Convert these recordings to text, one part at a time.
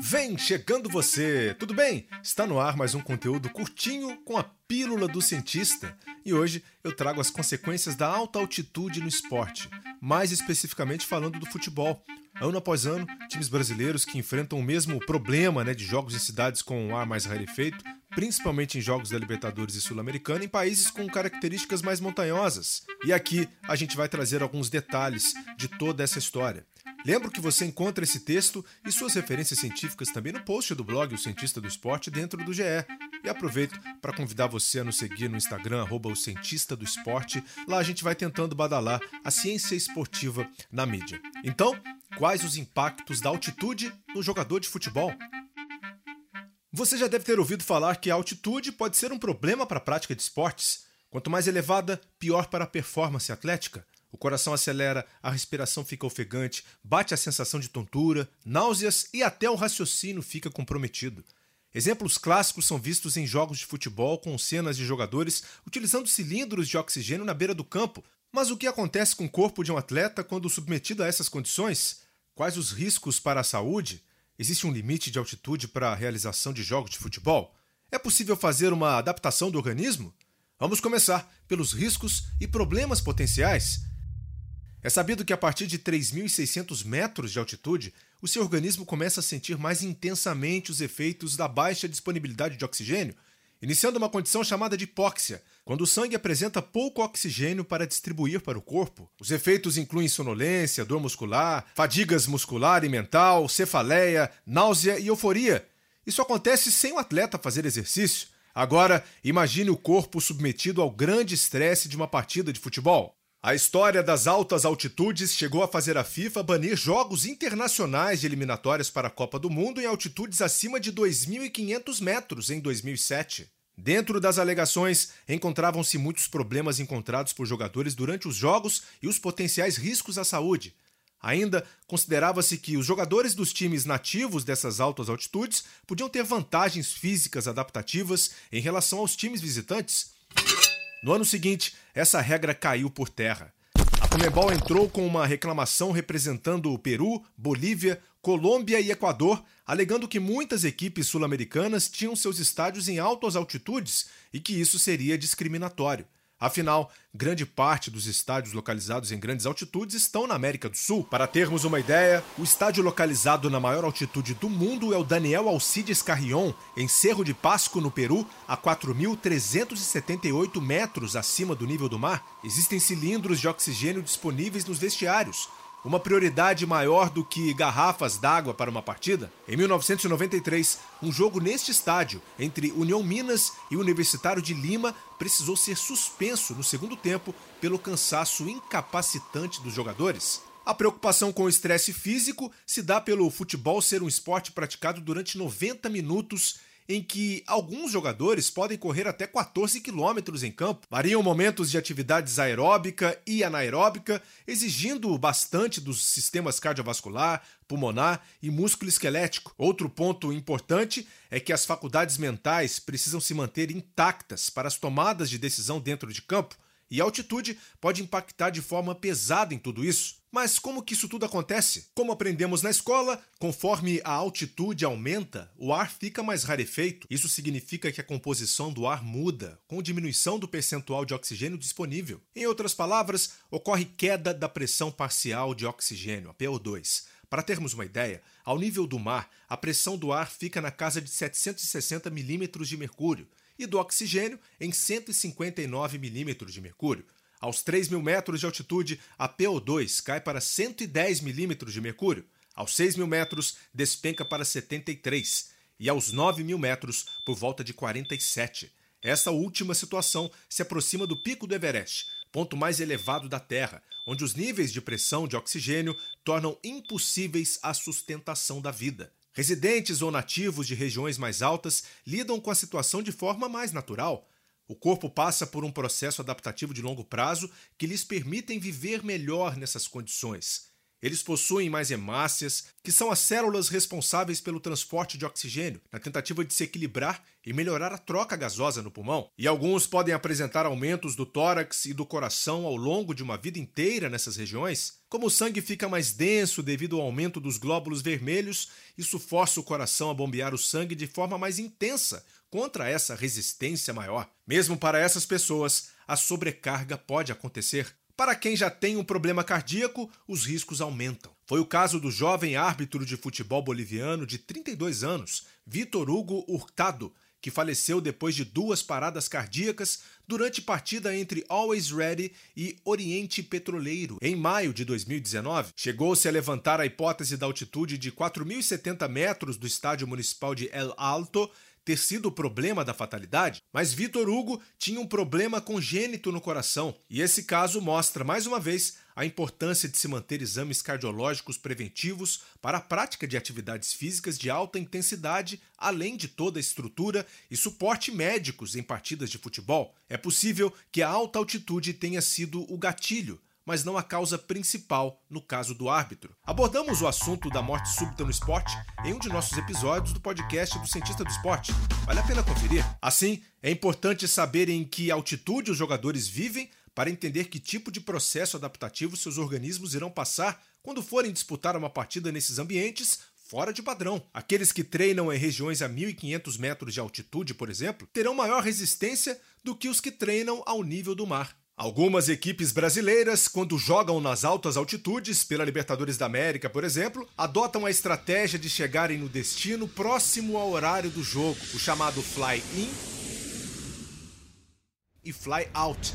Vem chegando você! Tudo bem? Está no ar mais um conteúdo curtinho com a Pílula do Cientista e hoje eu trago as consequências da alta altitude no esporte, mais especificamente falando do futebol. Ano após ano, times brasileiros que enfrentam o mesmo problema né, de jogos em cidades com um ar mais rarefeito, principalmente em jogos da Libertadores e Sul-Americana, em países com características mais montanhosas. E aqui a gente vai trazer alguns detalhes de toda essa história. Lembro que você encontra esse texto e suas referências científicas também no post do blog O Cientista do Esporte dentro do GE. E aproveito para convidar você a nos seguir no Instagram, arroba o Cientista do Esporte. Lá a gente vai tentando badalar a ciência esportiva na mídia. Então, quais os impactos da altitude no jogador de futebol? Você já deve ter ouvido falar que a altitude pode ser um problema para a prática de esportes. Quanto mais elevada, pior para a performance atlética. O coração acelera, a respiração fica ofegante, bate a sensação de tontura, náuseas e até o raciocínio fica comprometido. Exemplos clássicos são vistos em jogos de futebol com cenas de jogadores utilizando cilindros de oxigênio na beira do campo. Mas o que acontece com o corpo de um atleta quando submetido a essas condições? Quais os riscos para a saúde? Existe um limite de altitude para a realização de jogos de futebol? É possível fazer uma adaptação do organismo? Vamos começar pelos riscos e problemas potenciais. É sabido que a partir de 3.600 metros de altitude, o seu organismo começa a sentir mais intensamente os efeitos da baixa disponibilidade de oxigênio, iniciando uma condição chamada de hipóxia, quando o sangue apresenta pouco oxigênio para distribuir para o corpo. Os efeitos incluem sonolência, dor muscular, fadigas muscular e mental, cefaleia, náusea e euforia. Isso acontece sem o atleta fazer exercício. Agora, imagine o corpo submetido ao grande estresse de uma partida de futebol. A história das altas altitudes chegou a fazer a FIFA banir jogos internacionais de eliminatórias para a Copa do Mundo em altitudes acima de 2.500 metros em 2007. Dentro das alegações, encontravam-se muitos problemas encontrados por jogadores durante os jogos e os potenciais riscos à saúde. Ainda considerava-se que os jogadores dos times nativos dessas altas altitudes podiam ter vantagens físicas adaptativas em relação aos times visitantes. No ano seguinte, essa regra caiu por terra. A Comebol entrou com uma reclamação representando o Peru, Bolívia, Colômbia e Equador, alegando que muitas equipes sul-americanas tinham seus estádios em altas altitudes e que isso seria discriminatório. Afinal, grande parte dos estádios localizados em grandes altitudes estão na América do Sul. Para termos uma ideia, o estádio localizado na maior altitude do mundo é o Daniel Alcides Carrion, em Cerro de Pasco, no Peru, a 4.378 metros acima do nível do mar. Existem cilindros de oxigênio disponíveis nos vestiários uma prioridade maior do que garrafas d'água para uma partida? Em 1993, um jogo neste estádio entre União Minas e Universitário de Lima precisou ser suspenso no segundo tempo pelo cansaço incapacitante dos jogadores. A preocupação com o estresse físico se dá pelo futebol ser um esporte praticado durante 90 minutos em que alguns jogadores podem correr até 14 quilômetros em campo. Variam momentos de atividades aeróbica e anaeróbica, exigindo bastante dos sistemas cardiovascular, pulmonar e músculo esquelético. Outro ponto importante é que as faculdades mentais precisam se manter intactas para as tomadas de decisão dentro de campo, e a altitude pode impactar de forma pesada em tudo isso. Mas como que isso tudo acontece? Como aprendemos na escola, conforme a altitude aumenta, o ar fica mais rarefeito. Isso significa que a composição do ar muda, com diminuição do percentual de oxigênio disponível. Em outras palavras, ocorre queda da pressão parcial de oxigênio, a PO2. Para termos uma ideia, ao nível do mar, a pressão do ar fica na casa de 760 milímetros de mercúrio e do oxigênio em 159 milímetros de mercúrio. Aos 3 mil metros de altitude, a PO2 cai para 110 milímetros de mercúrio. Aos 6 mil metros, despenca para 73. E aos 9 mil metros, por volta de 47. Essa última situação se aproxima do pico do Everest, ponto mais elevado da Terra, onde os níveis de pressão de oxigênio tornam impossíveis a sustentação da vida. Residentes ou nativos de regiões mais altas lidam com a situação de forma mais natural. O corpo passa por um processo adaptativo de longo prazo que lhes permitem viver melhor nessas condições. Eles possuem mais hemácias, que são as células responsáveis pelo transporte de oxigênio, na tentativa de se equilibrar e melhorar a troca gasosa no pulmão. E alguns podem apresentar aumentos do tórax e do coração ao longo de uma vida inteira nessas regiões. Como o sangue fica mais denso devido ao aumento dos glóbulos vermelhos, isso força o coração a bombear o sangue de forma mais intensa contra essa resistência maior. Mesmo para essas pessoas, a sobrecarga pode acontecer. Para quem já tem um problema cardíaco, os riscos aumentam. Foi o caso do jovem árbitro de futebol boliviano de 32 anos, Vitor Hugo Hurtado, que faleceu depois de duas paradas cardíacas durante partida entre Always Ready e Oriente Petroleiro, em maio de 2019. Chegou-se a levantar a hipótese da altitude de 4.070 metros do estádio municipal de El Alto ter sido o problema da fatalidade, mas Vitor Hugo tinha um problema congênito no coração, e esse caso mostra mais uma vez a importância de se manter exames cardiológicos preventivos para a prática de atividades físicas de alta intensidade, além de toda a estrutura e suporte médicos em partidas de futebol. É possível que a alta altitude tenha sido o gatilho mas não a causa principal no caso do árbitro. Abordamos o assunto da morte súbita no esporte em um de nossos episódios do podcast do Cientista do Esporte. Vale a pena conferir. Assim, é importante saber em que altitude os jogadores vivem para entender que tipo de processo adaptativo seus organismos irão passar quando forem disputar uma partida nesses ambientes fora de padrão. Aqueles que treinam em regiões a 1500 metros de altitude, por exemplo, terão maior resistência do que os que treinam ao nível do mar. Algumas equipes brasileiras, quando jogam nas altas altitudes, pela Libertadores da América, por exemplo, adotam a estratégia de chegarem no destino próximo ao horário do jogo, o chamado fly-in e fly-out.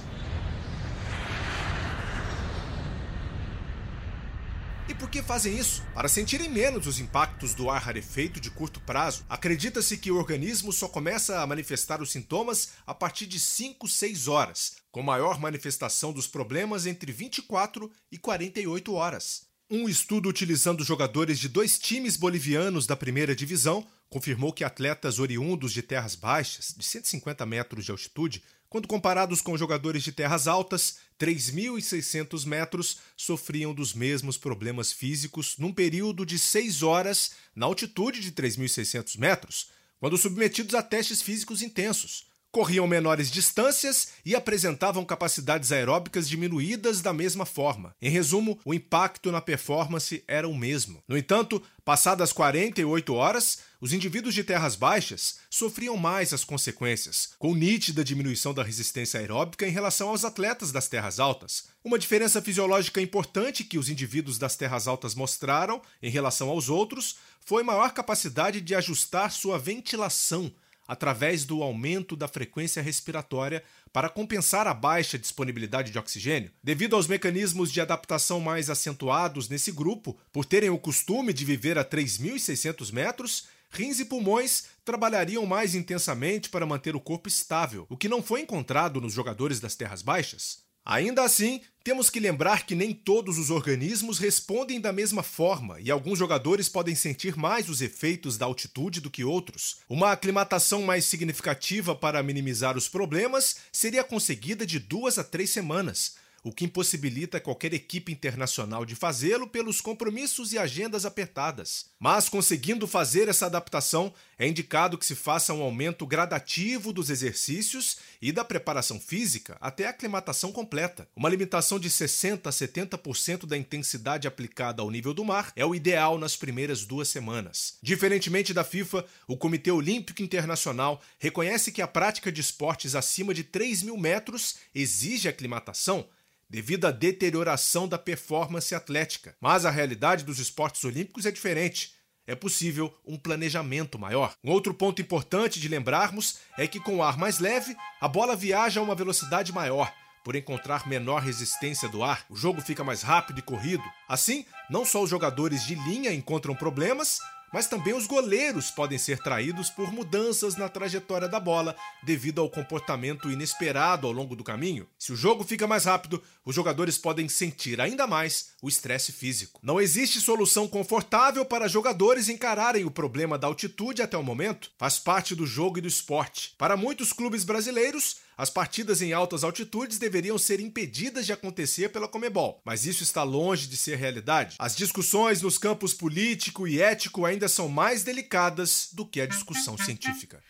E por que fazem isso? Para sentirem menos os impactos do ar rarefeito de curto prazo. Acredita-se que o organismo só começa a manifestar os sintomas a partir de 5, 6 horas, com maior manifestação dos problemas entre 24 e 48 horas. Um estudo utilizando jogadores de dois times bolivianos da primeira divisão confirmou que atletas oriundos de terras baixas, de 150 metros de altitude, quando comparados com jogadores de terras altas, 3.600 metros, sofriam dos mesmos problemas físicos num período de 6 horas na altitude de 3.600 metros, quando submetidos a testes físicos intensos corriam menores distâncias e apresentavam capacidades aeróbicas diminuídas da mesma forma. Em resumo, o impacto na performance era o mesmo. No entanto, passadas 48 horas, os indivíduos de terras baixas sofriam mais as consequências, com nítida diminuição da resistência aeróbica em relação aos atletas das terras altas. Uma diferença fisiológica importante que os indivíduos das terras altas mostraram em relação aos outros foi maior capacidade de ajustar sua ventilação através do aumento da frequência respiratória para compensar a baixa disponibilidade de oxigênio. Devido aos mecanismos de adaptação mais acentuados nesse grupo, por terem o costume de viver a 3.600 metros, rins e pulmões trabalhariam mais intensamente para manter o corpo estável, o que não foi encontrado nos jogadores das terras baixas. Ainda assim, temos que lembrar que nem todos os organismos respondem da mesma forma e alguns jogadores podem sentir mais os efeitos da altitude do que outros. Uma aclimatação mais significativa para minimizar os problemas seria conseguida de duas a três semanas, o que impossibilita qualquer equipe internacional de fazê-lo pelos compromissos e agendas apertadas. Mas, conseguindo fazer essa adaptação, é indicado que se faça um aumento gradativo dos exercícios e da preparação física até a aclimatação completa. Uma limitação de 60% a 70% da intensidade aplicada ao nível do mar é o ideal nas primeiras duas semanas. Diferentemente da FIFA, o Comitê Olímpico Internacional reconhece que a prática de esportes acima de 3 mil metros exige aclimatação devido à deterioração da performance atlética. Mas a realidade dos esportes olímpicos é diferente. É possível um planejamento maior. Um outro ponto importante de lembrarmos é que, com o ar mais leve, a bola viaja a uma velocidade maior. Por encontrar menor resistência do ar, o jogo fica mais rápido e corrido. Assim, não só os jogadores de linha encontram problemas, mas também os goleiros podem ser traídos por mudanças na trajetória da bola devido ao comportamento inesperado ao longo do caminho. Se o jogo fica mais rápido, os jogadores podem sentir ainda mais o estresse físico. Não existe solução confortável para jogadores encararem o problema da altitude até o momento. Faz parte do jogo e do esporte. Para muitos clubes brasileiros, As partidas em altas altitudes deveriam ser impedidas de acontecer pela Comebol, mas isso está longe de ser realidade. As discussões nos campos político e ético ainda são mais delicadas do que a discussão científica.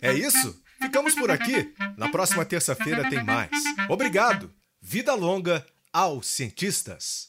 É isso? Ficamos por aqui. Na próxima terça-feira tem mais. Obrigado. Vida longa aos cientistas.